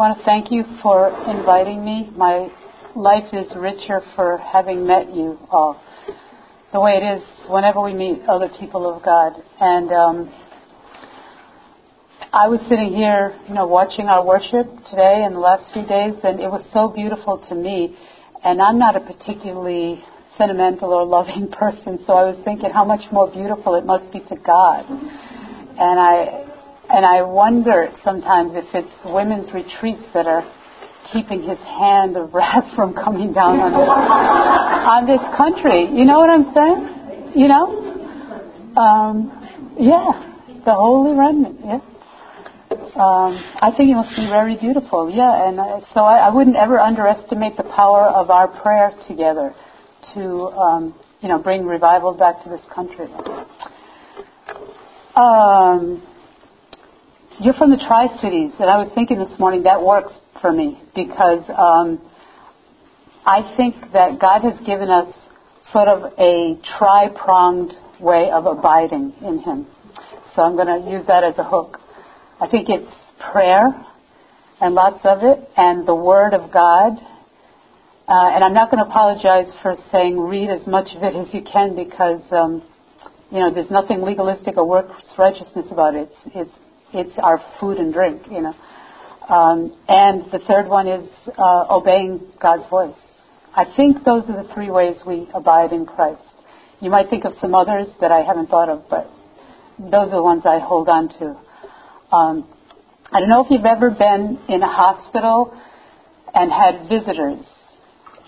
want to thank you for inviting me. My life is richer for having met you all. The way it is whenever we meet other people of God. And um, I was sitting here, you know, watching our worship today and the last few days, and it was so beautiful to me. And I'm not a particularly sentimental or loving person, so I was thinking how much more beautiful it must be to God. And I and I wonder sometimes if it's women's retreats that are keeping his hand of wrath from coming down on this on this country. You know what I'm saying? You know? Um, yeah, the holy remnant. Yeah. Um, I think it must be very beautiful. Yeah, and uh, so I, I wouldn't ever underestimate the power of our prayer together to, um, you know, bring revival back to this country. Um, you're from the Tri Cities, and I was thinking this morning that works for me because um, I think that God has given us sort of a tri pronged way of abiding in Him. So I'm going to use that as a hook. I think it's prayer and lots of it, and the Word of God. Uh, and I'm not going to apologize for saying read as much of it as you can because, um, you know, there's nothing legalistic or works righteousness about it. It's, it's, it's our food and drink, you know. Um, and the third one is uh, obeying God's voice. I think those are the three ways we abide in Christ. You might think of some others that I haven't thought of, but those are the ones I hold on to. Um, I don't know if you've ever been in a hospital and had visitors.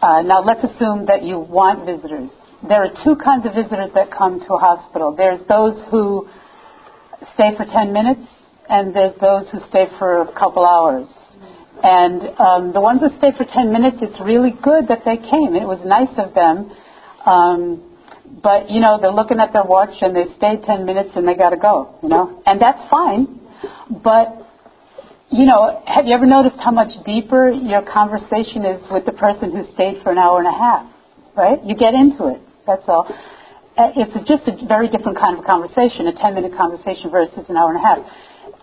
Uh, now let's assume that you want visitors. There are two kinds of visitors that come to a hospital. There's those who stay for 10 minutes and there's those who stay for a couple hours. And um, the ones that stay for 10 minutes, it's really good that they came. It was nice of them. Um, but, you know, they're looking at their watch and they stayed 10 minutes and they got to go, you know. And that's fine. But, you know, have you ever noticed how much deeper your conversation is with the person who stayed for an hour and a half, right? You get into it, that's all. Uh, it's just a very different kind of conversation, a 10 minute conversation versus an hour and a half.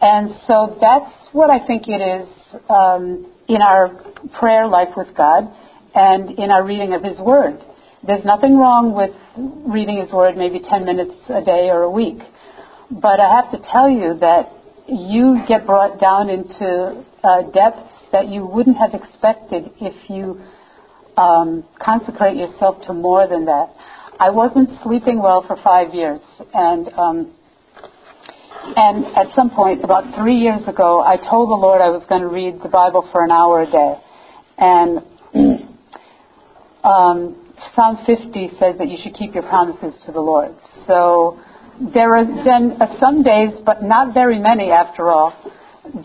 And so that's what I think it is um, in our prayer life with God and in our reading of His Word. There's nothing wrong with reading His Word maybe 10 minutes a day or a week. But I have to tell you that you get brought down into uh, depths that you wouldn't have expected if you um, consecrate yourself to more than that. I wasn't sleeping well for five years, and um, and at some point, about three years ago, I told the Lord I was going to read the Bible for an hour a day, and um, Psalm 50 says that you should keep your promises to the Lord. So there have been uh, some days, but not very many after all,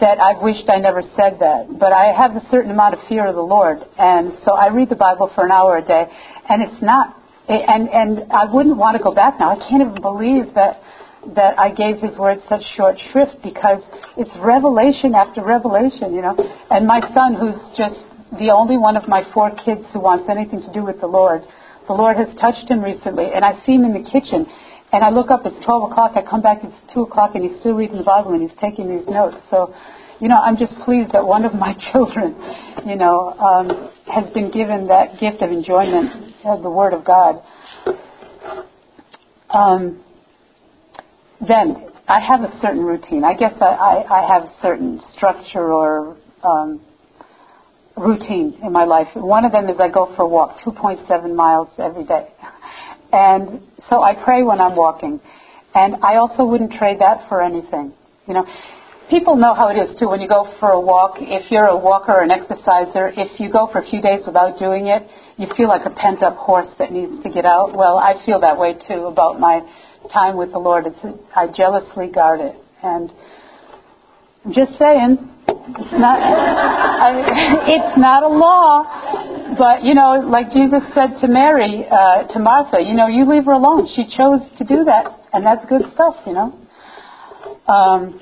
that I've wished I never said that. But I have a certain amount of fear of the Lord, and so I read the Bible for an hour a day, and it's not. And and I wouldn't want to go back now. I can't even believe that that I gave His word such short shrift because it's revelation after revelation, you know. And my son, who's just the only one of my four kids who wants anything to do with the Lord, the Lord has touched him recently, and I see him in the kitchen and I look up, it's 12 o'clock. I come back, it's 2 o'clock, and he's still reading the Bible and he's taking these notes. So, you know, I'm just pleased that one of my children, you know, um, has been given that gift of enjoyment of the Word of God. Um, then I have a certain routine. I guess I, I, I have certain structure or um, routine in my life. One of them is I go for a walk, 2.7 miles every day. And so I pray when I'm walking. And I also wouldn't trade that for anything. You know, people know how it is too when you go for a walk. If you're a walker or an exerciser, if you go for a few days without doing it, you feel like a pent up horse that needs to get out. Well, I feel that way too about my time with the Lord. It's, I jealously guard it. And I'm just saying, it's not, I, it's not a law. But, you know, like Jesus said to Mary, uh, to Martha, you know, you leave her alone. She chose to do that. And that's good stuff, you know. Um,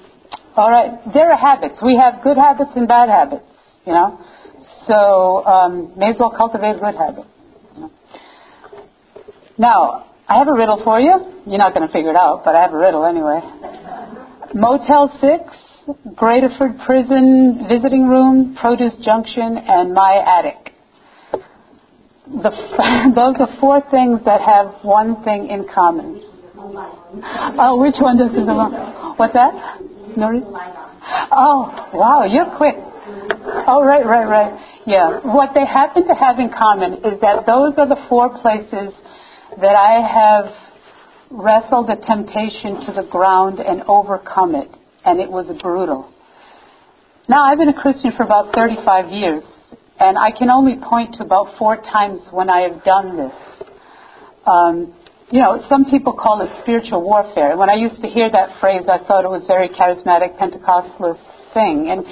all right. There are habits. We have good habits and bad habits, you know. So um, may as well cultivate a good habit. Now, I have a riddle for you. You're not going to figure it out, but I have a riddle anyway. Motel 6 Graterford Prison Visiting Room, Produce Junction, and my attic. The, those are four things that have one thing in common. Oh, which one does it belong? What's that? No. Oh, wow, you're quick. Oh, right, right, right. Yeah. What they happen to have in common is that those are the four places that I have wrestled a temptation to the ground and overcome it. And it was brutal. Now, I've been a Christian for about 35 years, and I can only point to about four times when I have done this. Um, you know, some people call it spiritual warfare. When I used to hear that phrase, I thought it was very charismatic Pentecostalist thing. And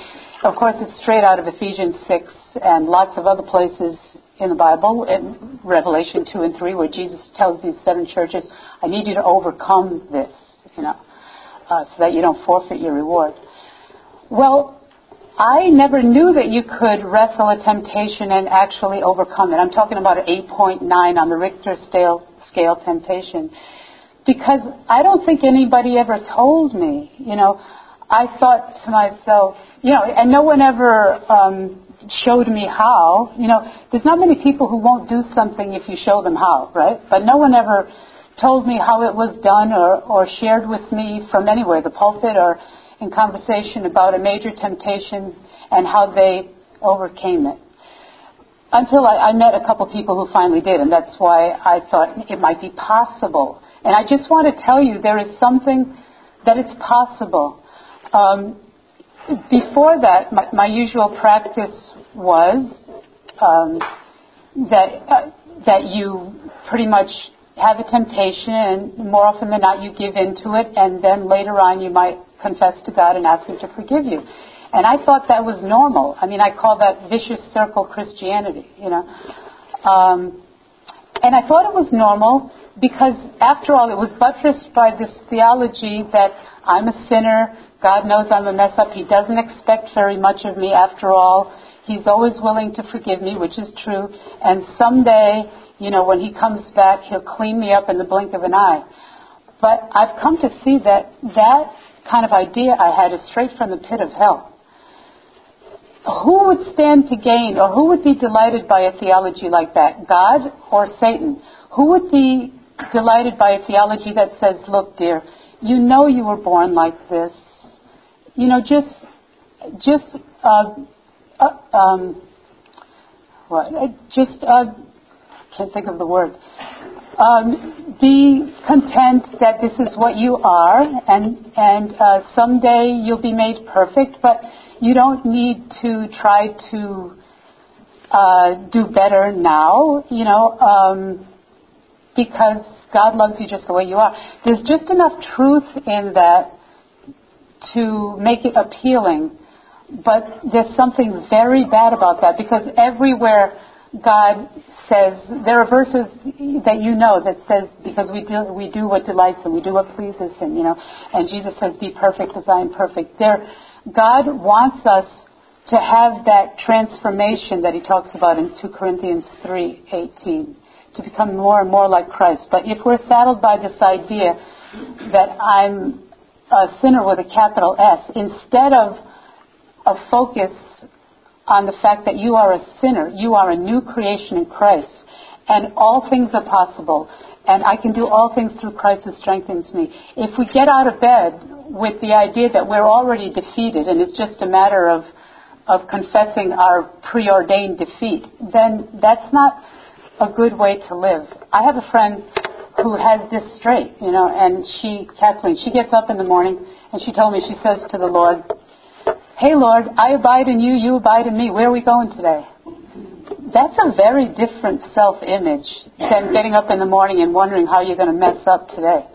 of course, it's straight out of Ephesians 6 and lots of other places in the Bible, in Revelation 2 and 3, where Jesus tells these seven churches, I need you to overcome this, you know, uh, so that you don't forfeit your reward. Well, I never knew that you could wrestle a temptation and actually overcome it. I'm talking about an 8.9 on the Richter scale, scale temptation. Because I don't think anybody ever told me, you know, I thought to myself, you know, and no one ever um, showed me how. You know, there's not many people who won't do something if you show them how, right? But no one ever told me how it was done or, or shared with me from anywhere, the pulpit or in conversation about a major temptation and how they overcame it. Until I, I met a couple people who finally did, and that's why I thought it might be possible. And I just want to tell you there is something that it's possible. Um, before that, my, my, usual practice was um, that uh, that you pretty much have a temptation, and more often than not, you give into it, and then later on, you might confess to God and ask Him to forgive you. And I thought that was normal. I mean, I call that vicious circle Christianity, you know. Um, and I thought it was normal because, after all, it was buttressed by this theology that I'm a sinner, God knows I'm a mess up. He doesn't expect very much of me after all. He's always willing to forgive me, which is true. And someday, you know, when he comes back, he'll clean me up in the blink of an eye. But I've come to see that that kind of idea I had is straight from the pit of hell. Who would stand to gain or who would be delighted by a theology like that? God or Satan? Who would be delighted by a theology that says, look, dear, you know you were born like this you know, just just uh, uh, um, what? Uh, just uh, can't think of the word. Um, be content that this is what you are, and and uh, someday you'll be made perfect. But you don't need to try to uh, do better now. You know, um, because God loves you just the way you are. There's just enough truth in that to make it appealing. But there's something very bad about that because everywhere God says there are verses that you know that says because we do we do what delights him, we do what pleases him, you know. And Jesus says, "Be perfect as I am perfect." There, God wants us to have that transformation that He talks about in 2 Corinthians 3:18, to become more and more like Christ. But if we're saddled by this idea that I'm a sinner with a capital S, instead of a focus on the fact that you are a sinner, you are a new creation in Christ, and all things are possible, and I can do all things through Christ who strengthens me. If we get out of bed with the idea that we're already defeated and it's just a matter of of confessing our preordained defeat, then that's not a good way to live. I have a friend who has this straight, you know, and she, Kathleen, she gets up in the morning and she told me, she says to the Lord, Hey Lord, I abide in you, you abide in me. Where are we going today? That's a very different self-image than getting up in the morning and wondering how you're going to mess up today.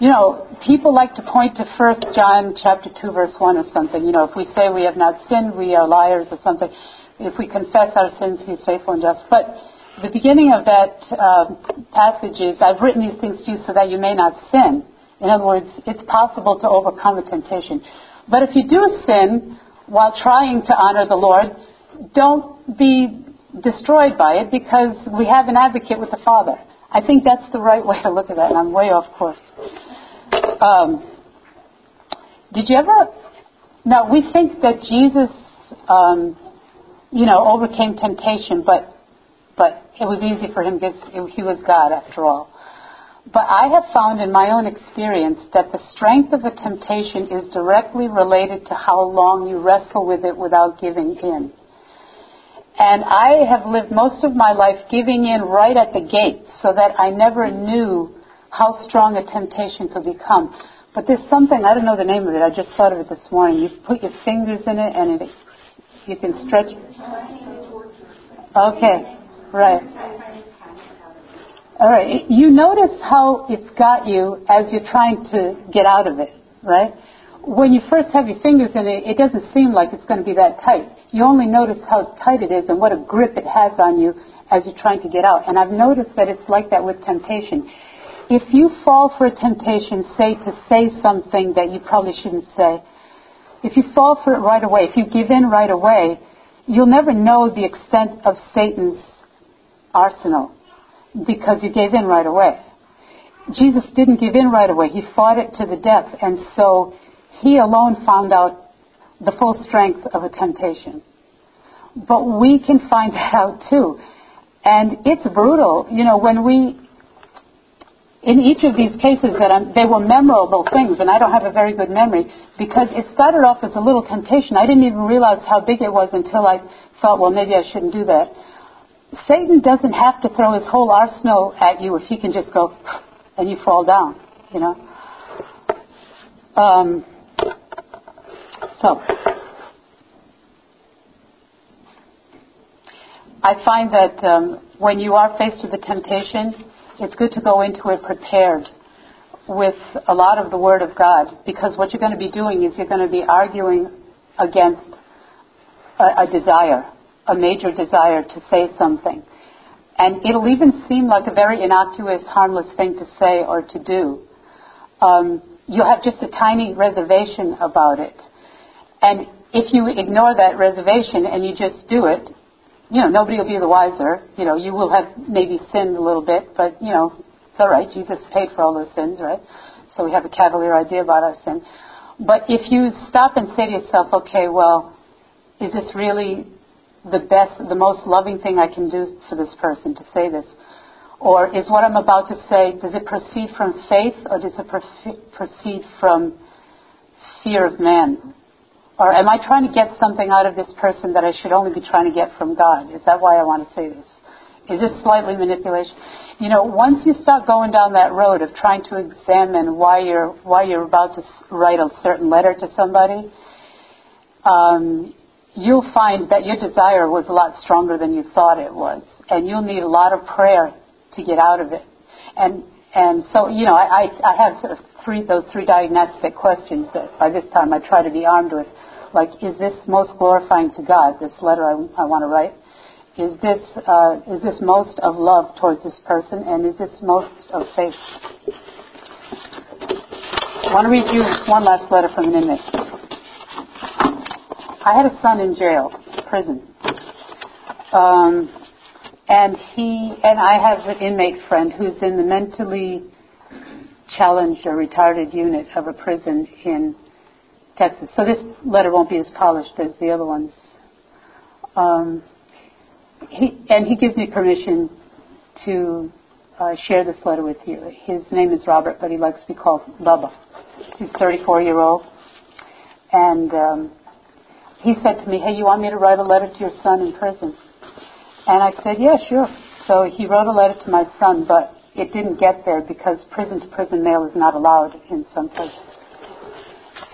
You know, people like to point to First John chapter 2 verse 1 or something. You know, if we say we have not sinned, we are liars or something. If we confess our sins, he's faithful and just. But the beginning of that uh, passage is, I've written these things to you so that you may not sin. In other words, it's possible to overcome a temptation. But if you do sin while trying to honor the Lord, don't be destroyed by it because we have an advocate with the Father. I think that's the right way to look at that, and I'm way off course. Um, did you ever Now, we think that Jesus, um, you know, overcame temptation, but, but it was easy for him because he was God after all. But I have found in my own experience that the strength of a temptation is directly related to how long you wrestle with it without giving in. And I have lived most of my life giving in right at the gate so that I never knew how strong a temptation could become. But there's something, I don't know the name of it, I just thought of it this morning. You put your fingers in it and it, you can stretch. Okay, right. All right. You notice how it's got you as you're trying to get out of it, right? When you first have your fingers in it, it doesn't seem like it's going to be that tight. You only notice how tight it is and what a grip it has on you as you're trying to get out. And I've noticed that it's like that with temptation if you fall for a temptation, say to say something that you probably shouldn't say, if you fall for it right away, if you give in right away, you'll never know the extent of Satan's arsenal because you gave in right away. Jesus didn't give in right away. He fought it to the death, and so he alone found out the full strength of a temptation. But we can find that out too. And it's brutal. You know, when we in each of these cases that I'm, they were memorable things, and I don't have a very good memory because it started off as a little temptation. I didn't even realize how big it was until I thought, well, maybe I shouldn't do that. Satan doesn't have to throw his whole arsenal at you if he can just go and you fall down, you know. Um, so, I find that um, when you are faced with a temptation, it's good to go into it prepared with a lot of the Word of God because what you're going to be doing is you're going to be arguing against a, a desire, a major desire to say something. And it'll even seem like a very innocuous, harmless thing to say or to do. Um, you'll have just a tiny reservation about it. And if you ignore that reservation and you just do it, you know, nobody will be the wiser. You know, you will have maybe sinned a little bit, but, you know, it's all right. Jesus paid for all those sins, right? So we have a cavalier idea about our sin. But if you stop and say to yourself, okay, well, is this really the best, the most loving thing I can do for this person to say this? Or is what I'm about to say, does it proceed from faith or does it proceed from fear of man? Or am I trying to get something out of this person that I should only be trying to get from God? Is that why I want to say this? Is this slightly manipulation? You know, once you start going down that road of trying to examine why you're why you're about to write a certain letter to somebody, um, you'll find that your desire was a lot stronger than you thought it was, and you'll need a lot of prayer to get out of it. And and so, you know, I, I, I have sort of three, those three diagnostic questions that by this time I try to be armed with. Like, is this most glorifying to God, this letter I, I want to write? Is this, uh, is this most of love towards this person? And is this most of faith? I want to read you one last letter from an inmate. I had a son in jail, prison. Um, and he and I have an inmate friend who's in the mentally challenged or retarded unit of a prison in Texas. So this letter won't be as polished as the other ones. Um, he, and he gives me permission to uh, share this letter with you. His name is Robert, but he likes to be called Bubba. He's 34 year old, and um, he said to me, "Hey, you want me to write a letter to your son in prison?" And I said, yeah, sure. So he wrote a letter to my son, but it didn't get there because prison to prison mail is not allowed in some places.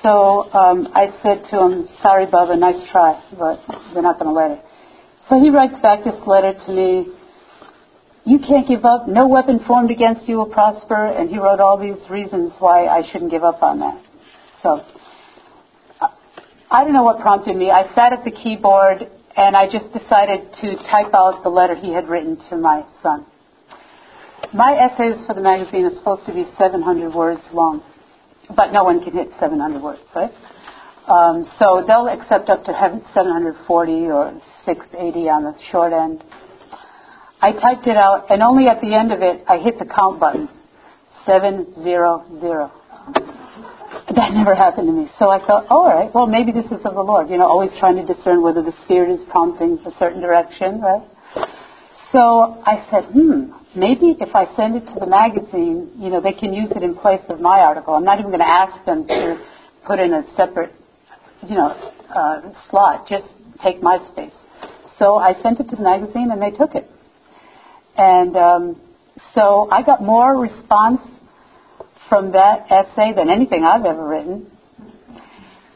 So um, I said to him, sorry, Bubba, nice try, but they're not going to let it. So he writes back this letter to me. You can't give up. No weapon formed against you will prosper. And he wrote all these reasons why I shouldn't give up on that. So I don't know what prompted me. I sat at the keyboard and I just decided to type out the letter he had written to my son. My essays for the magazine are supposed to be 700 words long, but no one can hit 700 words, right? Um, so they'll accept up to 740 or 680 on the short end. I typed it out, and only at the end of it, I hit the count button. 700. That never happened to me. So I thought, oh, all right, well, maybe this is of the Lord. You know, always trying to discern whether the Spirit is prompting a certain direction, right? So I said, hmm, maybe if I send it to the magazine, you know, they can use it in place of my article. I'm not even going to ask them to put in a separate, you know, uh, slot. Just take my space. So I sent it to the magazine, and they took it. And um, so I got more response from that essay than anything I've ever written.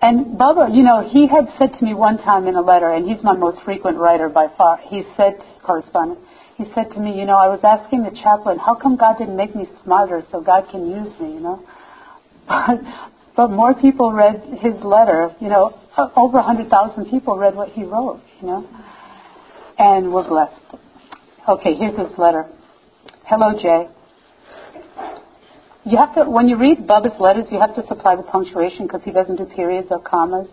And Bubba, you know, he had said to me one time in a letter, and he's my most frequent writer by far. He said, correspondent, he said to me, you know, I was asking the chaplain, how come God didn't make me smarter so God can use me, you know? But, but more people read his letter, you know, uh, over 100,000 people read what he wrote, you know, and were blessed. Okay, here's his letter. Hello, Jay. You have to, when you read Bubba's letters, you have to supply the punctuation because he doesn't do periods or commas.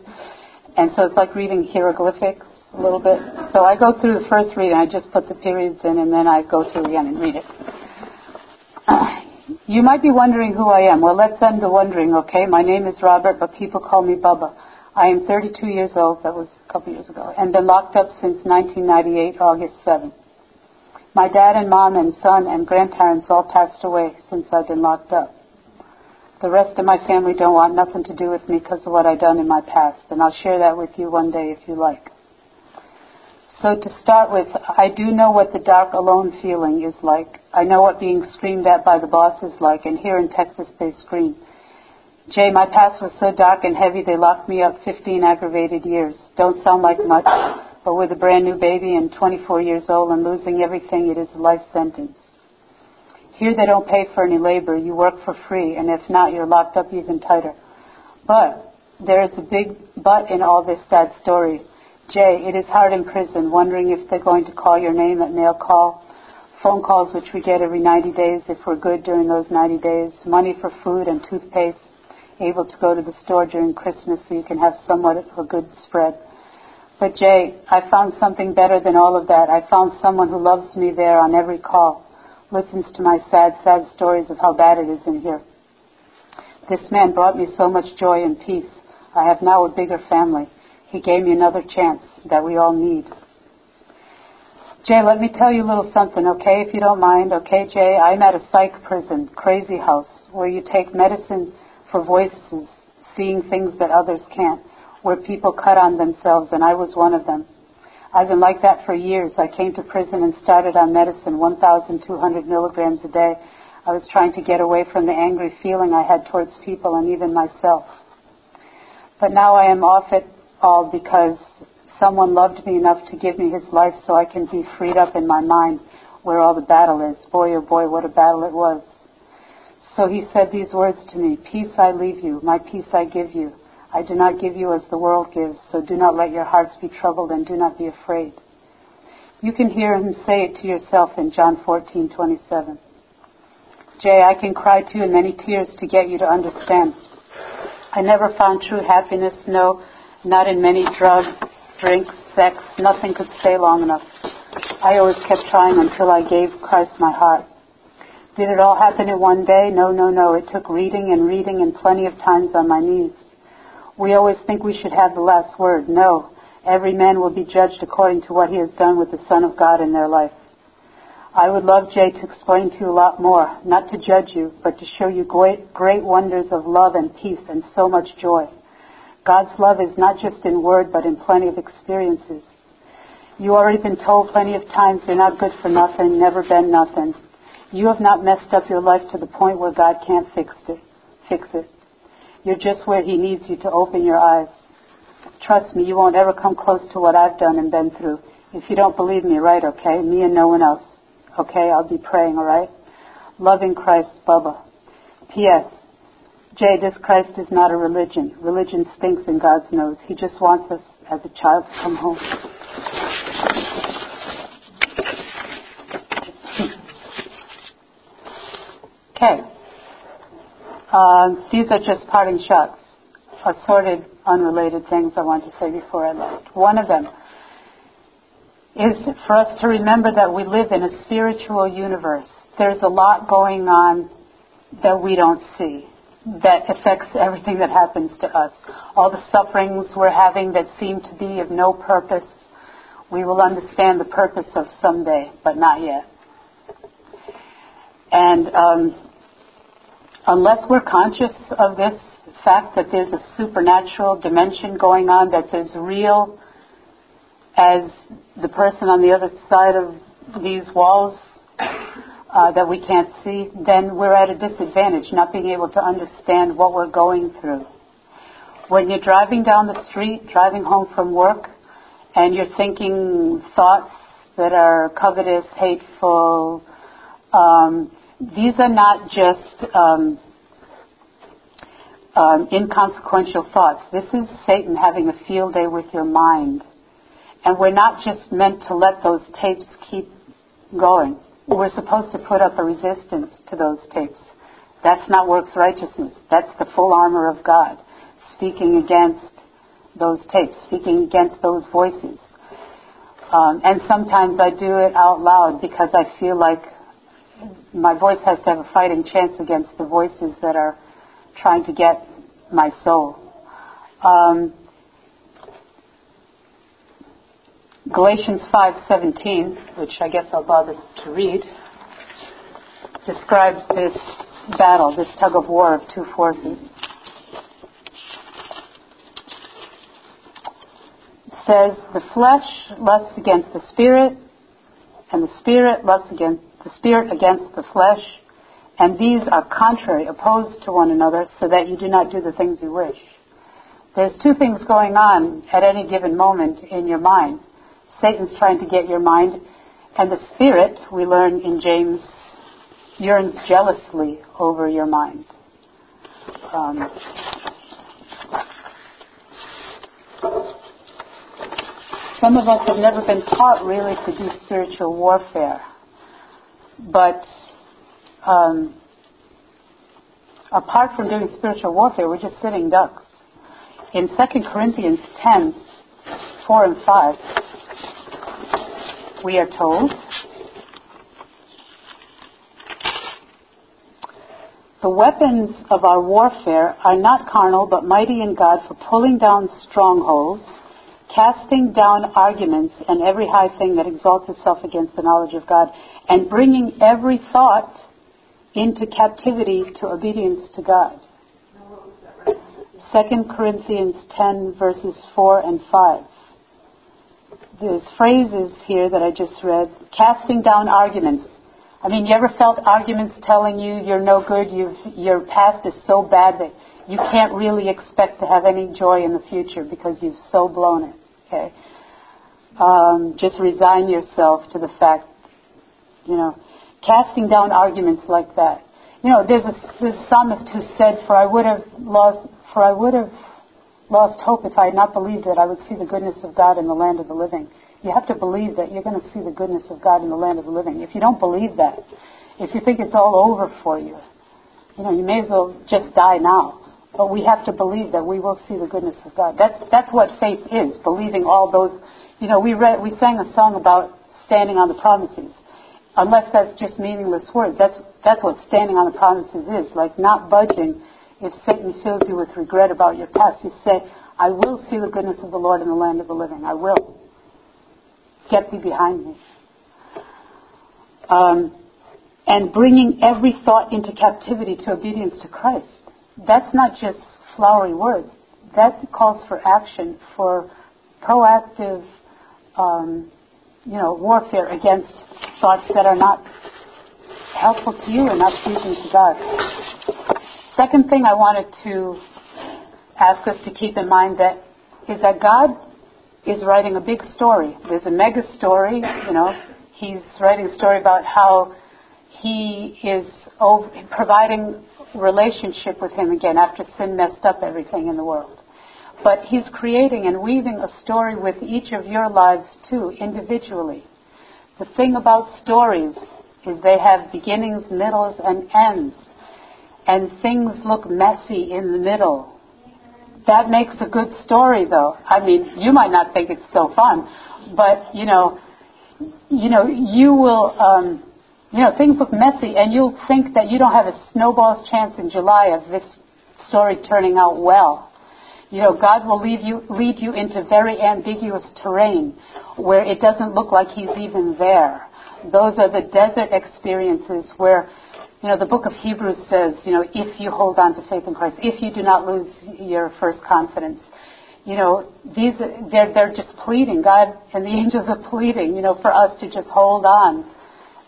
And so it's like reading hieroglyphics a little bit. So I go through the first reading, I just put the periods in, and then I go through again and read it. you might be wondering who I am. Well, let's end the wondering, okay? My name is Robert, but people call me Bubba. I am 32 years old, that was a couple years ago, and been locked up since 1998, August 7. My dad and mom and son and grandparents all passed away since I've been locked up. The rest of my family don't want nothing to do with me because of what I've done in my past, and I'll share that with you one day if you like. So to start with, I do know what the dark alone feeling is like. I know what being screamed at by the boss is like, and here in Texas they scream. Jay, my past was so dark and heavy they locked me up 15 aggravated years. Don't sound like much, but with a brand new baby and 24 years old and losing everything, it is a life sentence. Here they don't pay for any labor. You work for free, and if not, you're locked up even tighter. But there is a big but in all this sad story. Jay, it is hard in prison, wondering if they're going to call your name at mail call, phone calls which we get every 90 days if we're good during those 90 days, money for food and toothpaste, able to go to the store during Christmas so you can have somewhat of a good spread. But Jay, I found something better than all of that. I found someone who loves me there on every call, listens to my sad, sad stories of how bad it is in here. This man brought me so much joy and peace. I have now a bigger family. He gave me another chance that we all need. Jay, let me tell you a little something, okay, if you don't mind. Okay, Jay, I'm at a psych prison, crazy house, where you take medicine for voices, seeing things that others can't where people cut on themselves, and I was one of them. I've been like that for years. I came to prison and started on medicine, 1,200 milligrams a day. I was trying to get away from the angry feeling I had towards people and even myself. But now I am off it all because someone loved me enough to give me his life so I can be freed up in my mind where all the battle is. Boy, oh boy, what a battle it was. So he said these words to me Peace I leave you, my peace I give you. I do not give you as the world gives, so do not let your hearts be troubled and do not be afraid. You can hear him say it to yourself in John 14:27. Jay, I can cry too in many tears to get you to understand. I never found true happiness, no, not in many drugs, drink, sex, nothing could stay long enough. I always kept trying until I gave Christ my heart. Did it all happen in one day? No, no, no. It took reading and reading and plenty of times on my knees. We always think we should have the last word. No. Every man will be judged according to what he has done with the Son of God in their life. I would love, Jay, to explain to you a lot more, not to judge you, but to show you great, great wonders of love and peace and so much joy. God's love is not just in word, but in plenty of experiences. You already been told plenty of times you're not good for nothing, never been nothing. You have not messed up your life to the point where God can't fix it. Fix it. You're just where He needs you to open your eyes. Trust me, you won't ever come close to what I've done and been through. If you don't believe me, right, okay? Me and no one else. Okay, I'll be praying, alright? Loving Christ, Bubba. P.S. Jay, this Christ is not a religion. Religion stinks in God's nose. He just wants us as a child to come home. Okay. Uh, these are just parting shots, assorted, unrelated things I want to say before I left. One of them is for us to remember that we live in a spiritual universe. There's a lot going on that we don't see. that affects everything that happens to us. All the sufferings we're having that seem to be of no purpose, we will understand the purpose of someday, but not yet. And um, unless we're conscious of this fact that there's a supernatural dimension going on that's as real as the person on the other side of these walls uh, that we can't see, then we're at a disadvantage, not being able to understand what we're going through. When you're driving down the street, driving home from work, and you're thinking thoughts that are covetous, hateful, um, these are not just um, um, inconsequential thoughts. This is Satan having a field day with your mind. And we're not just meant to let those tapes keep going. We're supposed to put up a resistance to those tapes. That's not works righteousness. That's the full armor of God, speaking against those tapes, speaking against those voices. Um, and sometimes I do it out loud because I feel like my voice has to have a fighting chance against the voices that are trying to get my soul. Um, Galatians 5:17, which I guess I'll bother to read, describes this battle, this tug of war of two forces. It says the flesh lusts against the spirit, and the spirit lusts against the spirit against the flesh, and these are contrary, opposed to one another, so that you do not do the things you wish. There's two things going on at any given moment in your mind. Satan's trying to get your mind. And the Spirit, we learn in James, yearns jealously over your mind. Um, some of us have never been taught really to do spiritual warfare. But um, apart from doing spiritual warfare, we're just sitting ducks. In 2 Corinthians 10, 4 and 5, we are told. The weapons of our warfare are not carnal, but mighty in God for pulling down strongholds, casting down arguments and every high thing that exalts itself against the knowledge of God, and bringing every thought into captivity to obedience to God. 2 Corinthians 10, verses 4 and 5 there's phrases here that I just read, casting down arguments. I mean, you ever felt arguments telling you you're no good, you've, your past is so bad that you can't really expect to have any joy in the future because you've so blown it, okay? Um, just resign yourself to the fact, you know, casting down arguments like that. You know, there's a, there's a psalmist who said, for I would have lost, for I would have lost hope if I had not believed that I would see the goodness of God in the land of the living. You have to believe that you're going to see the goodness of God in the land of the living. If you don't believe that, if you think it's all over for you, you know, you may as well just die now. But we have to believe that we will see the goodness of God. That's that's what faith is, believing all those you know, we read we sang a song about standing on the promises. Unless that's just meaningless words. That's that's what standing on the promises is, like not budging if Satan fills you with regret about your past, you say, I will see the goodness of the Lord in the land of the living. I will. Get thee behind me. Um, and bringing every thought into captivity to obedience to Christ. That's not just flowery words. That calls for action, for proactive, um, you know, warfare against thoughts that are not helpful to you and not pleasing to God. Second thing I wanted to ask us to keep in mind that is that God is writing a big story. There's a mega story, you know. He's writing a story about how he is providing relationship with him again after sin messed up everything in the world. But he's creating and weaving a story with each of your lives too, individually. The thing about stories is they have beginnings, middles, and ends and things look messy in the middle. That makes a good story though. I mean, you might not think it's so fun, but you know, you know, you will, um, you know, things look messy and you'll think that you don't have a snowball's chance in July of this story turning out well. You know, God will lead you, lead you into very ambiguous terrain where it doesn't look like He's even there. Those are the desert experiences where, you know, the book of Hebrews says, you know, if you hold on to faith in Christ, if you do not lose your first confidence, you know, these they're they're just pleading. God and the angels are pleading, you know, for us to just hold on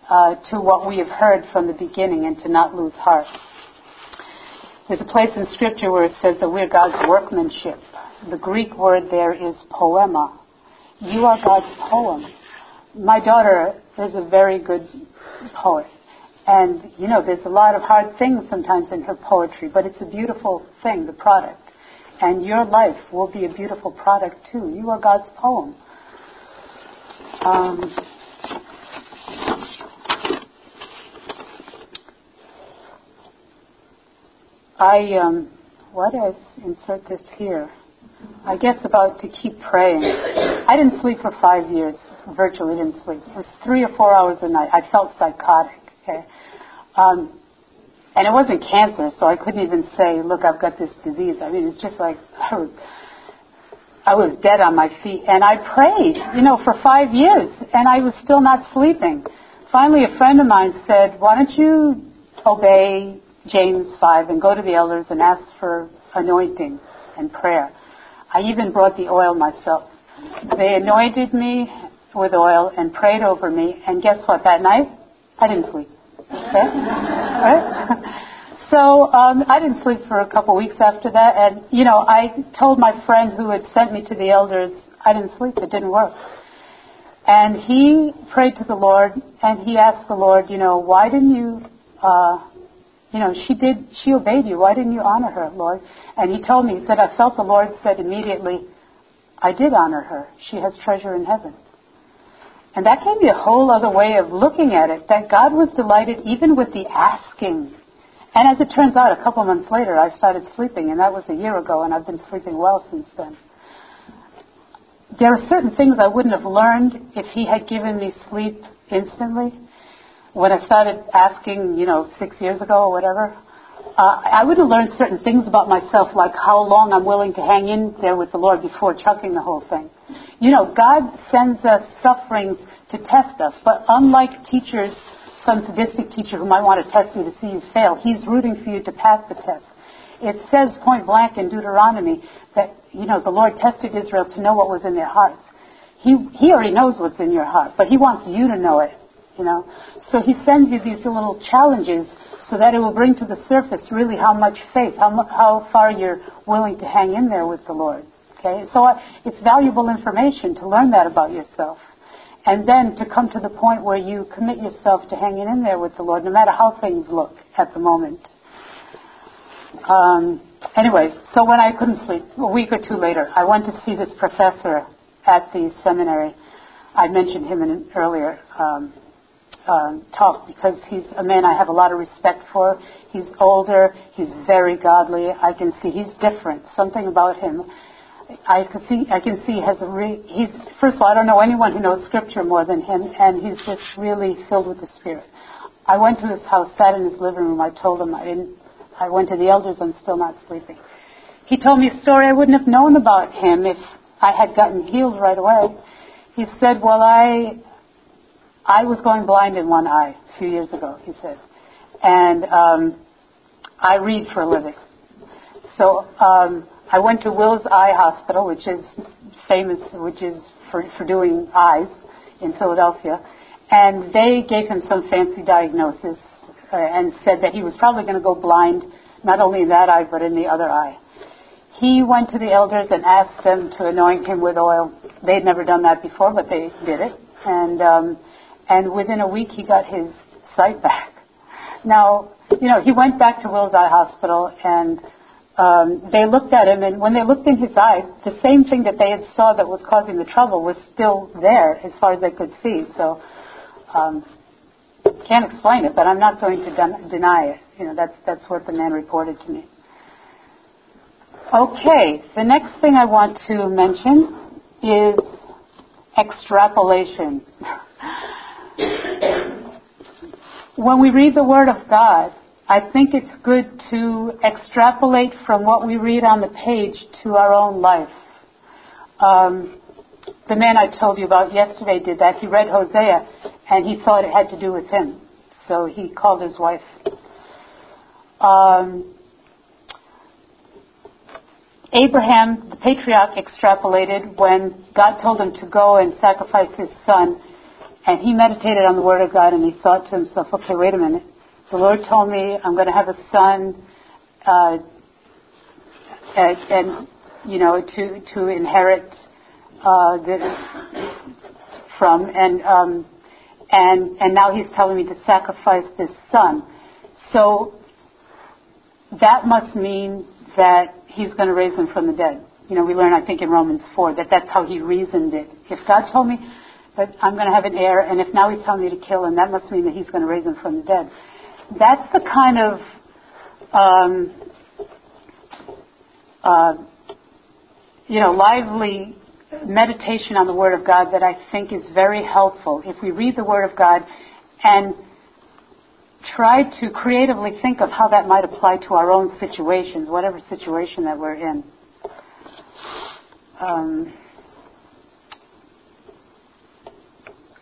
uh, to what we have heard from the beginning and to not lose heart. There's a place in Scripture where it says that we're God's workmanship. The Greek word there is poema. You are God's poem. My daughter is a very good poet. And, you know, there's a lot of hard things sometimes in her poetry, but it's a beautiful thing, the product. And your life will be a beautiful product too. You are God's poem. Um, I um, why did I insert this here? I guess about to keep praying. I didn't sleep for five years. Virtually didn't sleep. It was three or four hours a night. I felt psychotic. Okay, um, and it wasn't cancer, so I couldn't even say, look, I've got this disease. I mean, it's just like I was, I was dead on my feet. And I prayed, you know, for five years, and I was still not sleeping. Finally, a friend of mine said, why don't you obey James 5 and go to the elders and ask for anointing and prayer. I even brought the oil myself. They anointed me with oil and prayed over me, and guess what? That night, I didn't sleep. Okay? Right? So um, I didn't sleep for a couple weeks after that, and you know I told my friend who had sent me to the elders I didn't sleep. It didn't work. And he prayed to the Lord, and he asked the Lord, you know, why didn't you, uh, you know, she did, she obeyed you. Why didn't you honor her, Lord? And he told me, he said, I felt the Lord said immediately, I did honor her. She has treasure in heaven. And that gave me a whole other way of looking at it, that God was delighted even with the asking. And as it turns out, a couple months later, I started sleeping, and that was a year ago, and I've been sleeping well since then. There are certain things I wouldn't have learned if He had given me sleep instantly. When I started asking, you know, six years ago or whatever, uh, I would have learned certain things about myself, like how long I'm willing to hang in there with the Lord before chucking the whole thing. You know, God sends us sufferings to test us, but unlike teachers, some sadistic teacher who might want to test you to see you fail, He's rooting for you to pass the test. It says point blank in Deuteronomy that, you know, the Lord tested Israel to know what was in their hearts. He, he already knows what's in your heart, but He wants you to know it, you know. So He sends you these little challenges so that it will bring to the surface really how much faith, how, how far you're willing to hang in there with the Lord. Okay, so uh, it's valuable information to learn that about yourself. And then to come to the point where you commit yourself to hanging in there with the Lord, no matter how things look at the moment. Um, anyway, so when I couldn't sleep, a week or two later, I went to see this professor at the seminary. I mentioned him in earlier um, um, talk because he's a man I have a lot of respect for. He's older, he's very godly. I can see he's different. Something about him I can see I can see has a re, he's first of all I don't know anyone who knows scripture more than him and he's just really filled with the spirit. I went to his house, sat in his living room. I told him I didn't. I went to the elders. I'm still not sleeping. He told me a story I wouldn't have known about him if I had gotten healed right away. He said, "Well, I I was going blind in one eye a few years ago." He said, and um, I read for a living. So um, I went to Wills Eye Hospital, which is famous, which is for, for doing eyes in Philadelphia, and they gave him some fancy diagnosis uh, and said that he was probably going to go blind, not only in that eye but in the other eye. He went to the elders and asked them to anoint him with oil. They'd never done that before, but they did it, and um, and within a week he got his sight back. Now, you know, he went back to Wills Eye Hospital and um, they looked at him, and when they looked in his eye, the same thing that they had saw that was causing the trouble was still there as far as they could see. So, um, can't explain it, but I'm not going to den- deny it. You know, that's that's what the man reported to me. Okay, the next thing I want to mention is extrapolation. when we read the Word of God, I think it's good to extrapolate from what we read on the page to our own life. Um, the man I told you about yesterday did that. He read Hosea and he thought it had to do with him. So he called his wife. Um, Abraham, the patriarch, extrapolated when God told him to go and sacrifice his son. And he meditated on the word of God and he thought to himself, okay, wait a minute. The Lord told me I'm going to have a son, uh, and, and, you know, to to inherit uh, the, from, and um, and and now He's telling me to sacrifice this son. So that must mean that He's going to raise him from the dead. You know, we learn, I think, in Romans 4 that that's how He reasoned it. If God told me I'm going to have an heir, and if now He's telling me to kill him, that must mean that He's going to raise him from the dead that's the kind of um, uh, you know lively meditation on the Word of God that I think is very helpful. If we read the Word of God and try to creatively think of how that might apply to our own situations, whatever situation that we're in. Um,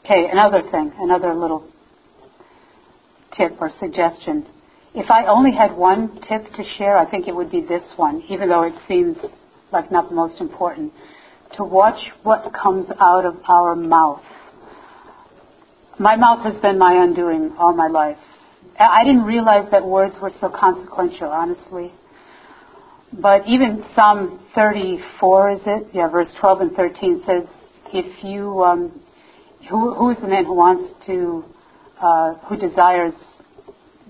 okay, another thing, another little tip or suggestion. If I only had one tip to share, I think it would be this one, even though it seems like not the most important. To watch what comes out of our mouth. My mouth has been my undoing all my life. I didn't realize that words were so consequential, honestly. But even Psalm 34, is it? Yeah, verse 12 and 13 says, if you, um, who, who is the man who wants to uh, who desires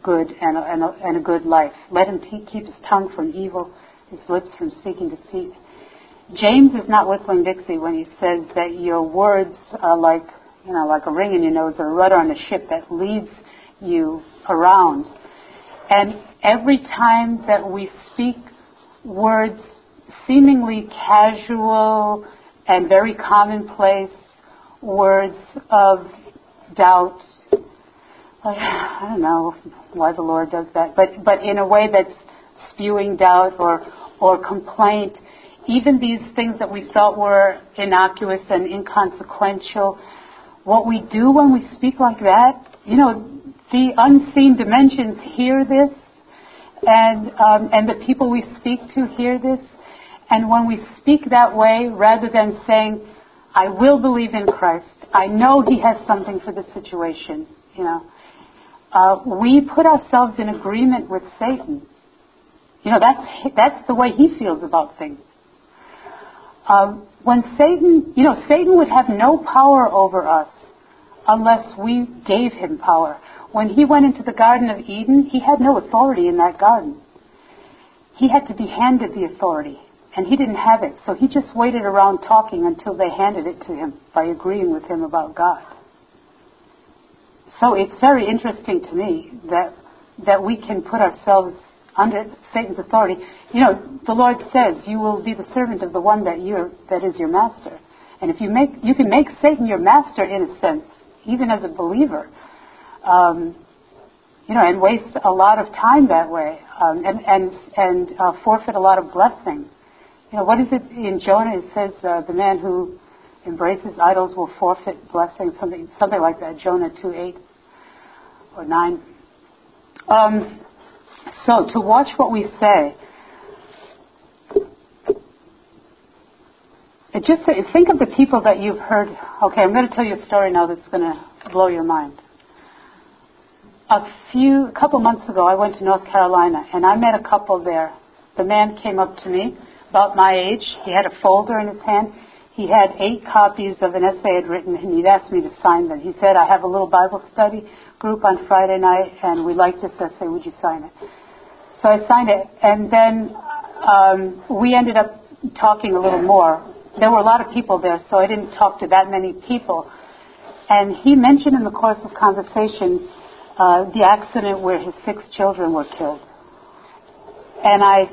good and a, and, a, and a, good life. Let him keep his tongue from evil, his lips from speaking deceit. James is not whistling Dixie when he says that your words are like, you know, like a ring in your nose or a rudder on a ship that leads you around. And every time that we speak words seemingly casual and very commonplace, words of doubt, I don't know why the Lord does that, but but in a way that's spewing doubt or or complaint. Even these things that we thought were innocuous and inconsequential, what we do when we speak like that, you know, the unseen dimensions hear this, and um, and the people we speak to hear this, and when we speak that way, rather than saying, "I will believe in Christ," I know He has something for this situation, you know uh, we put ourselves in agreement with Satan. You know, that's, that's the way he feels about things. Um, when Satan, you know, Satan would have no power over us unless we gave him power. When he went into the Garden of Eden, he had no authority in that garden. He had to be handed the authority, and he didn't have it. So he just waited around talking until they handed it to him by agreeing with him about God. So it's very interesting to me that that we can put ourselves under Satan's authority. You know, the Lord says, "You will be the servant of the one that you that is your master." And if you make you can make Satan your master in a sense, even as a believer, um, you know, and waste a lot of time that way, um, and and and uh, forfeit a lot of blessing. You know, what is it in Jonah? It says uh, the man who embraces idols will forfeit blessing, something something like that. Jonah two eight or nine. Um, so to watch what we say. It just think of the people that you've heard. Okay, I'm going to tell you a story now that's going to blow your mind. A few, a couple months ago, I went to North Carolina and I met a couple there. The man came up to me, about my age. He had a folder in his hand. He had eight copies of an essay I'd written and he'd asked me to sign them. He said, I have a little Bible study group on Friday night, and we like this essay. Would you sign it? So I signed it, and then um, we ended up talking a little more. There were a lot of people there, so I didn't talk to that many people. And he mentioned in the course of conversation uh, the accident where his six children were killed. And I,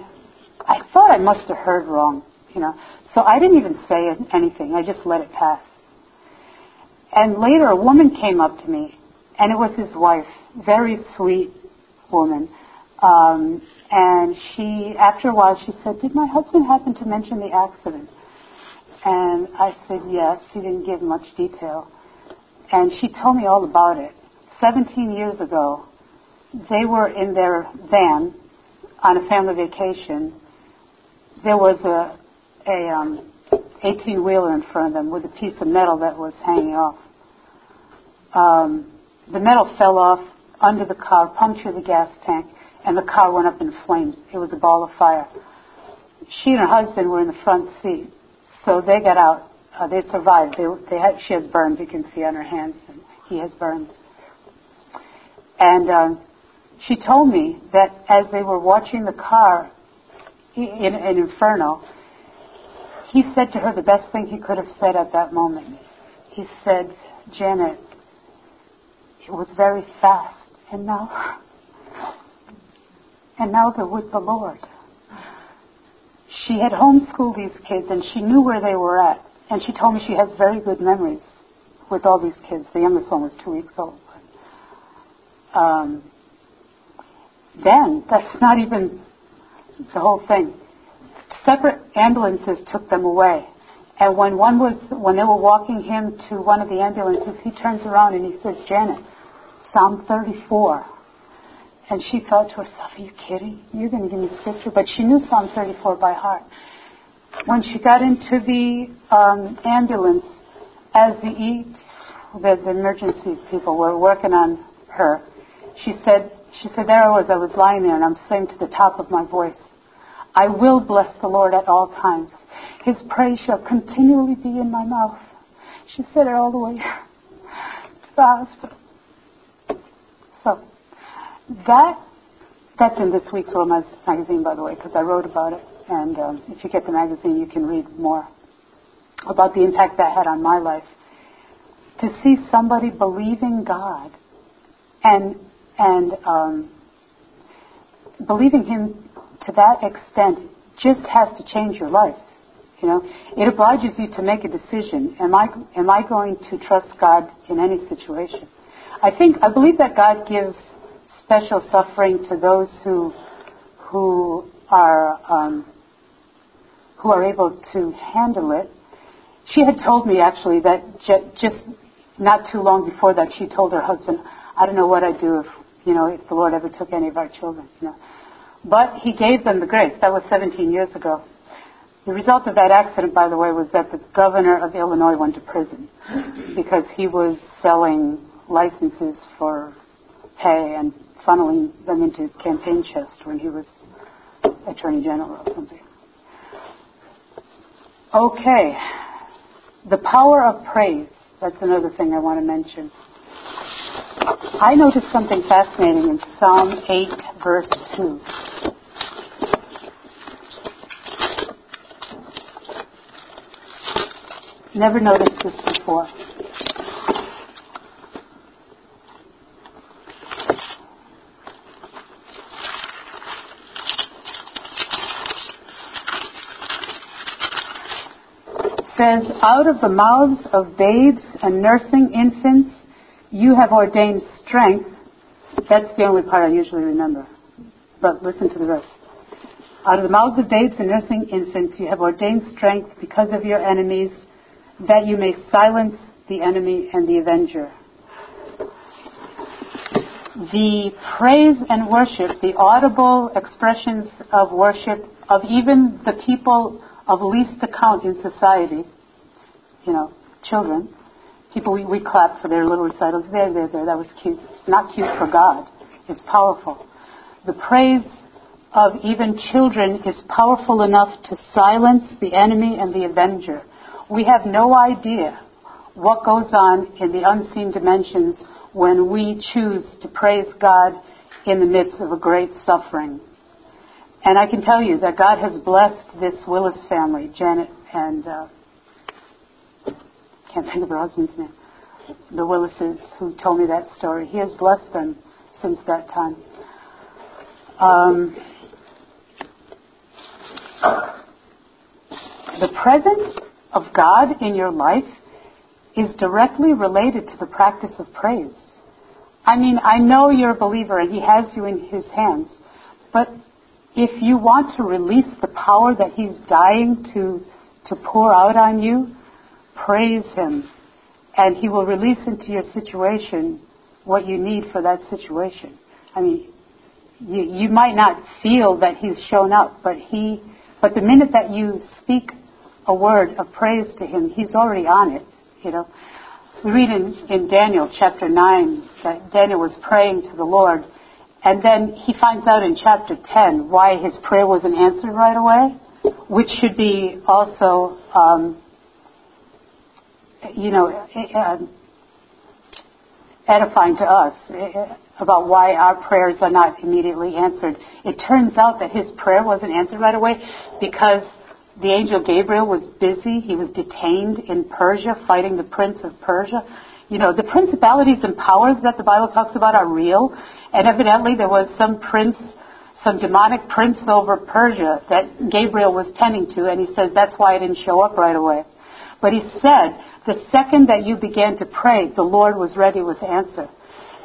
I thought I must have heard wrong, you know. So I didn't even say anything. I just let it pass. And later, a woman came up to me and it was his wife, very sweet woman, Um, and she, after a while, she said, "Did my husband happen to mention the accident?" And I said, "Yes." He didn't give much detail, and she told me all about it. 17 years ago, they were in their van on a family vacation. There was a a um, 18 wheeler in front of them with a piece of metal that was hanging off. Um, the metal fell off under the car, punctured the gas tank, and the car went up in flames. It was a ball of fire. She and her husband were in the front seat, so they got out. Uh, they survived. They, they had, she has burns, you can see on her hands, and he has burns. And um, she told me that as they were watching the car in, in Inferno, he said to her the best thing he could have said at that moment. He said, Janet, it was very fast, and now, and now they're with the Lord. She had homeschooled these kids, and she knew where they were at. And she told me she has very good memories with all these kids. The youngest one was two weeks old. Um, then, that's not even the whole thing. Separate ambulances took them away. And when one was, when they were walking him to one of the ambulances, he turns around and he says, Janet, Psalm 34. And she thought to herself, Are you kidding? You're going to give me scripture? But she knew Psalm 34 by heart. When she got into the um, ambulance, as the, e- the, the emergency people were working on her, she said, she said, there I was, I was lying there and I'm saying to the top of my voice, I will bless the Lord at all times. His praise shall continually be in my mouth. She said it all the way to the hospital. So, that, that's in this week's World Magazine, by the way, because I wrote about it. And um, if you get the magazine, you can read more about the impact that had on my life. To see somebody believing God and and um, believing Him to that extent just has to change your life. You know, it obliges you to make a decision. Am I am I going to trust God in any situation? I think I believe that God gives special suffering to those who who are um, who are able to handle it. She had told me actually that j- just not too long before that she told her husband, "I don't know what I'd do if you know if the Lord ever took any of our children." You know, but He gave them the grace. That was 17 years ago. The result of that accident, by the way, was that the governor of Illinois went to prison because he was selling licenses for pay and funneling them into his campaign chest when he was attorney general or something. Okay. The power of praise. That's another thing I want to mention. I noticed something fascinating in Psalm 8, verse 2. Never noticed this before. says, Out of the mouths of babes and nursing infants, you have ordained strength. That's the only part I usually remember. But listen to the rest. Out of the mouths of babes and nursing infants, you have ordained strength because of your enemies, that you may silence the enemy and the avenger. The praise and worship, the audible expressions of worship of even the people of least account in society, you know, children, people we, we clap for their little recitals. There, there, there, that was cute. It's not cute for God. It's powerful. The praise of even children is powerful enough to silence the enemy and the avenger. We have no idea what goes on in the unseen dimensions when we choose to praise God in the midst of a great suffering. And I can tell you that God has blessed this Willis family, Janet and uh, can't think of her husband's name, the Willises who told me that story. He has blessed them since that time. Um, the presence of God in your life is directly related to the practice of praise. I mean, I know you're a believer and He has you in His hands, But if you want to release the power that He's dying to, to pour out on you, praise Him. And He will release into your situation what you need for that situation. I mean, you, you might not feel that He's shown up, but He, but the minute that you speak a word of praise to Him, He's already on it, you know. We read in, in Daniel chapter 9 that Daniel was praying to the Lord and then he finds out in chapter 10 why his prayer wasn't answered right away, which should be also, um, you know, uh, edifying to us uh, about why our prayers are not immediately answered. It turns out that his prayer wasn't answered right away because the angel Gabriel was busy. He was detained in Persia fighting the prince of Persia. You know, the principalities and powers that the Bible talks about are real, and evidently there was some prince, some demonic prince over Persia that Gabriel was tending to, and he says that's why it didn't show up right away. But he said, the second that you began to pray, the Lord was ready with answer.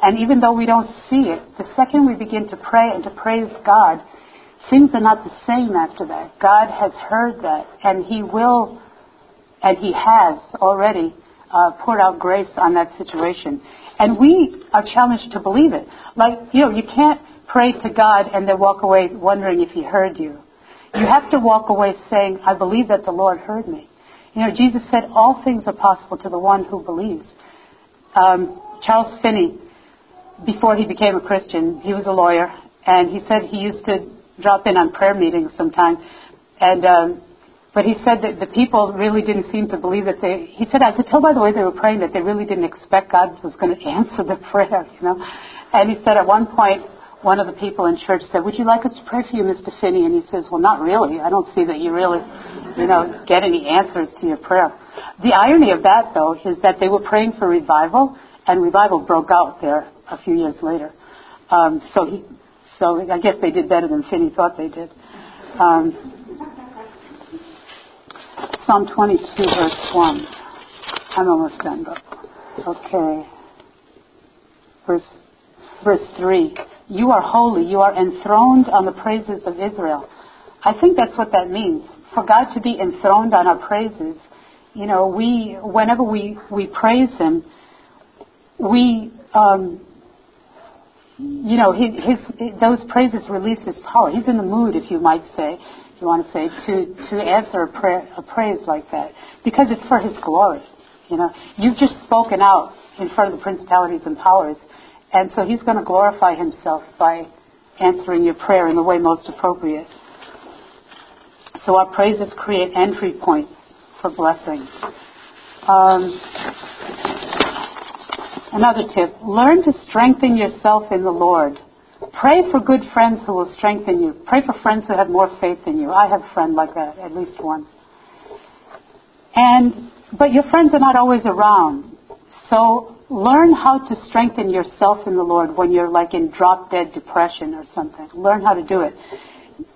And even though we don't see it, the second we begin to pray and to praise God, things are not the same after that. God has heard that, and He will, and He has already uh, poured out grace on that situation. And we are challenged to believe it. Like, you know, you can't pray to God and then walk away wondering if He heard you. You have to walk away saying, I believe that the Lord heard me. You know, Jesus said, all things are possible to the one who believes. Um, Charles Finney, before he became a Christian, he was a lawyer, and he said he used to drop in on prayer meetings sometimes, and um, but he said that the people really didn't seem to believe that they. He said I could tell by the way they were praying that they really didn't expect God was going to answer the prayer, you know. And he said at one point one of the people in church said, "Would you like us to pray for you, Mr. Finney?" And he says, "Well, not really. I don't see that you really, you know, get any answers to your prayer." The irony of that, though, is that they were praying for revival, and revival broke out there a few years later. Um, so he, so I guess they did better than Finney thought they did. Um, Psalm 22, verse 1. I'm almost done, but okay. Verse, verse 3. You are holy. You are enthroned on the praises of Israel. I think that's what that means. For God to be enthroned on our praises, you know, we, whenever we, we praise Him, we, um, you know, his, his, those praises release His power. He's in the mood, if you might say, you want to say, to, to answer a, prayer, a praise like that. Because it's for His glory. You know, you've just spoken out in front of the principalities and powers, and so He's going to glorify Himself by answering your prayer in the way most appropriate. So our praises create entry points for blessing. Um, another tip: learn to strengthen yourself in the Lord. Pray for good friends who will strengthen you. Pray for friends who have more faith than you. I have a friend like that, at least one. And but your friends are not always around. So learn how to strengthen yourself in the Lord when you're like in drop dead depression or something. Learn how to do it.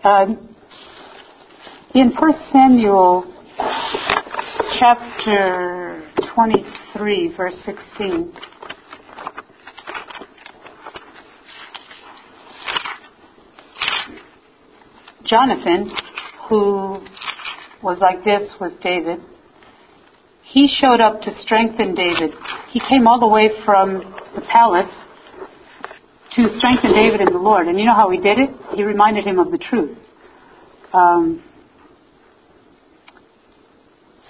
Um, in 1 Samuel chapter 23, verse 16. Jonathan, who was like this with David, he showed up to strengthen David. He came all the way from the palace to strengthen David in the Lord. And you know how he did it? He reminded him of the truth. Um,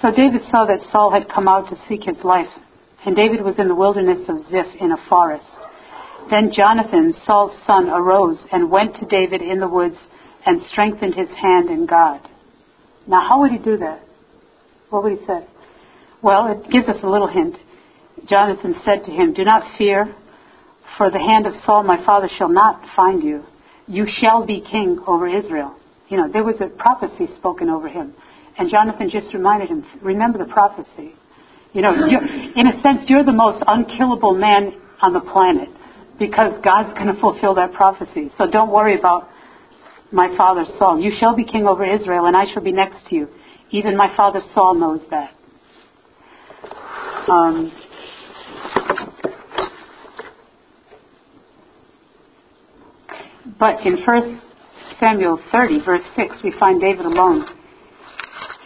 so David saw that Saul had come out to seek his life, and David was in the wilderness of Ziph in a forest. Then Jonathan, Saul's son, arose and went to David in the woods and strengthened his hand in God. Now, how would he do that? What would he say? Well, it gives us a little hint. Jonathan said to him, Do not fear, for the hand of Saul my father shall not find you. You shall be king over Israel. You know, there was a prophecy spoken over him. And Jonathan just reminded him, remember the prophecy. You know, in a sense, you're the most unkillable man on the planet because God's going to fulfill that prophecy. So don't worry about my father Saul. You shall be king over Israel, and I shall be next to you. Even my father Saul knows that. Um, but in 1 Samuel 30, verse 6, we find David alone.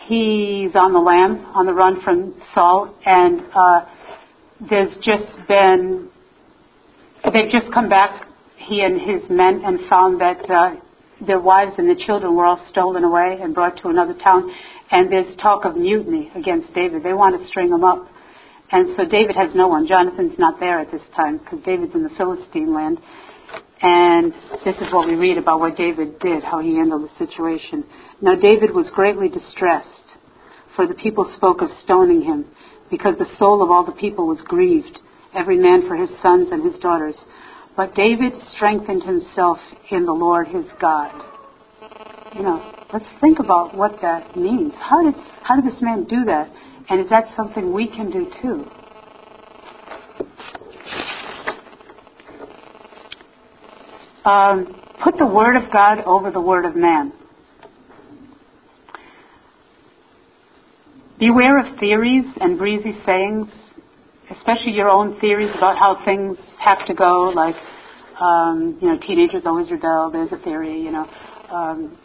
He's on the lam, on the run from Saul, and uh, there's just been, they've just come back, he and his men, and found that uh, their wives and the children were all stolen away and brought to another town. And there's talk of mutiny against David. They want to string him up. And so David has no one. Jonathan's not there at this time because David's in the Philistine land. And this is what we read about what David did, how he handled the situation. Now David was greatly distressed, for the people spoke of stoning him, because the soul of all the people was grieved, every man for his sons and his daughters. But David strengthened himself in the Lord his God. You know, let's think about what that means. How did how did this man do that? And is that something we can do too? Um, put the word of God over the word of man. Beware of theories and breezy sayings, especially your own theories about how things have to go, like, um, you know, teenagers always rebel, there's a theory, you know. Um,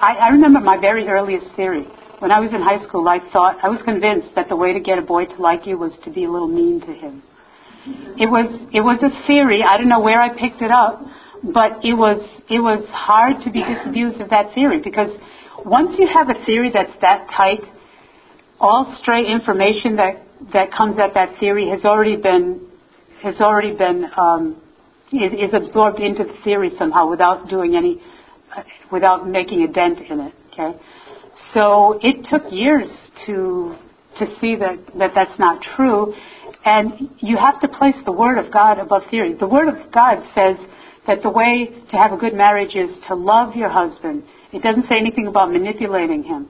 I, I remember my very earliest theory. When I was in high school, I thought, I was convinced that the way to get a boy to like you was to be a little mean to him. It was, it was a theory. I don't know where I picked it up, but it was, it was hard to be disabused of that theory because once you have a theory that's that tight, all stray information that, that comes at that theory has already been, has already been, um, is, is absorbed into the theory somehow without doing any, uh, without making a dent in it. Okay, so it took years to to see that, that that's not true, and you have to place the Word of God above theory. The Word of God says that the way to have a good marriage is to love your husband. It doesn't say anything about manipulating him.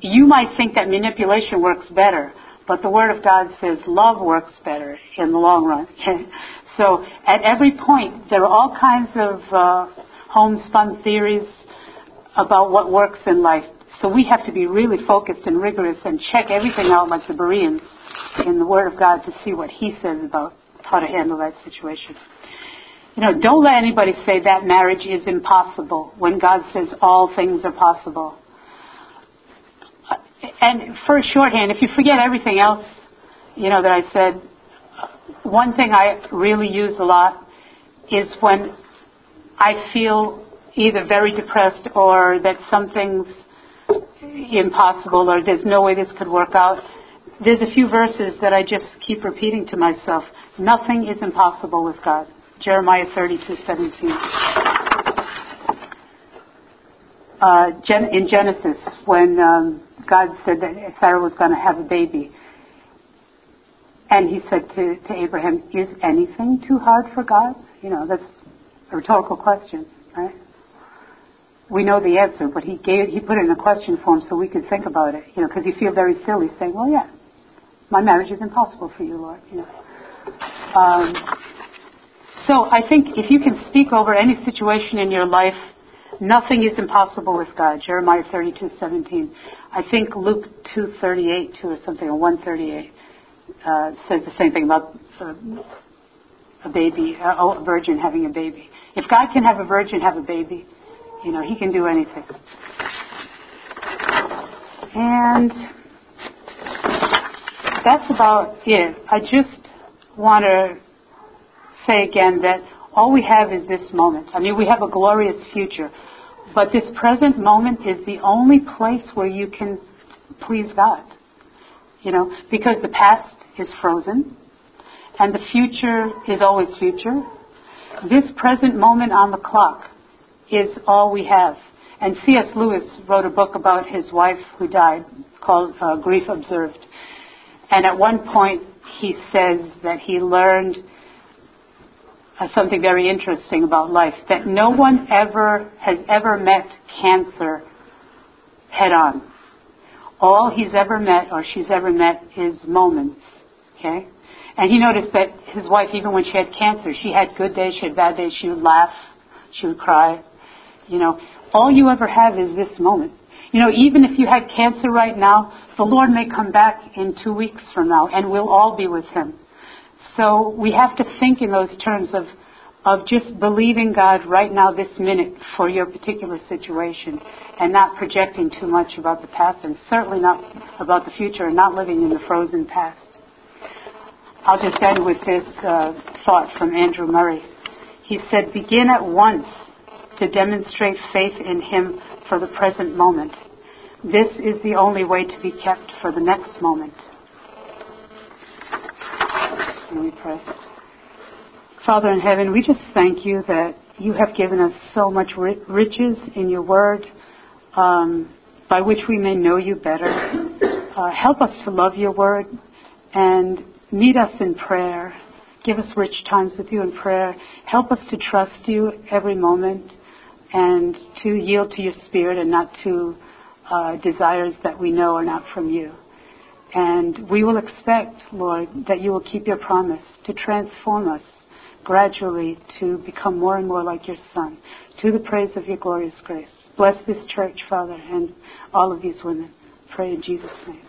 You might think that manipulation works better, but the Word of God says love works better in the long run. so at every point, there are all kinds of uh, homespun theories about what works in life. So we have to be really focused and rigorous and check everything out like the Bereans in the Word of God to see what He says about how to handle that situation. You know, don't let anybody say that marriage is impossible when God says all things are possible. And for shorthand, if you forget everything else, you know, that I said, one thing I really use a lot is when I feel either very depressed or that something's impossible or there's no way this could work out. There's a few verses that I just keep repeating to myself. Nothing is impossible with God. Jeremiah 32:17. Uh, in Genesis, when um, God said that Sarah was going to have a baby, and He said to, to Abraham, "Is anything too hard for God?" You know, that's a rhetorical question, right? We know the answer, but he gave he put it in a question form so we could think about it. You know, because you feel very silly saying, "Well, yeah, my marriage is impossible for you, Lord." You know. Um, so I think if you can speak over any situation in your life, nothing is impossible with God. Jeremiah thirty-two seventeen. I think Luke two thirty-eight too, or something, or one thirty-eight uh, says the same thing about uh, a baby, uh, a virgin having a baby. If God can have a virgin have a baby, you know, he can do anything. And that's about it. I just want to say again that all we have is this moment. I mean, we have a glorious future, but this present moment is the only place where you can please God. You know, because the past is frozen and the future is always future. This present moment on the clock is all we have. And C.S. Lewis wrote a book about his wife who died called uh, Grief Observed. And at one point, he says that he learned uh, something very interesting about life that no one ever has ever met cancer head on. All he's ever met or she's ever met is moments. Okay? And he noticed that his wife, even when she had cancer, she had good days, she had bad days, she would laugh, she would cry, you know, all you ever have is this moment. You know, even if you had cancer right now, the Lord may come back in two weeks from now and we'll all be with Him. So we have to think in those terms of of just believing God right now, this minute, for your particular situation, and not projecting too much about the past, and certainly not about the future, and not living in the frozen past. I'll just end with this uh, thought from Andrew Murray. He said, Begin at once to demonstrate faith in Him for the present moment. This is the only way to be kept for the next moment. Pray. Father in heaven, we just thank you that you have given us so much riches in your word um, by which we may know you better. Uh, help us to love your word and meet us in prayer. Give us rich times with you in prayer. Help us to trust you every moment and to yield to your spirit and not to uh, desires that we know are not from you. And we will expect, Lord, that you will keep your promise to transform us gradually to become more and more like your Son, to the praise of your glorious grace. Bless this church, Father, and all of these women. Pray in Jesus' name.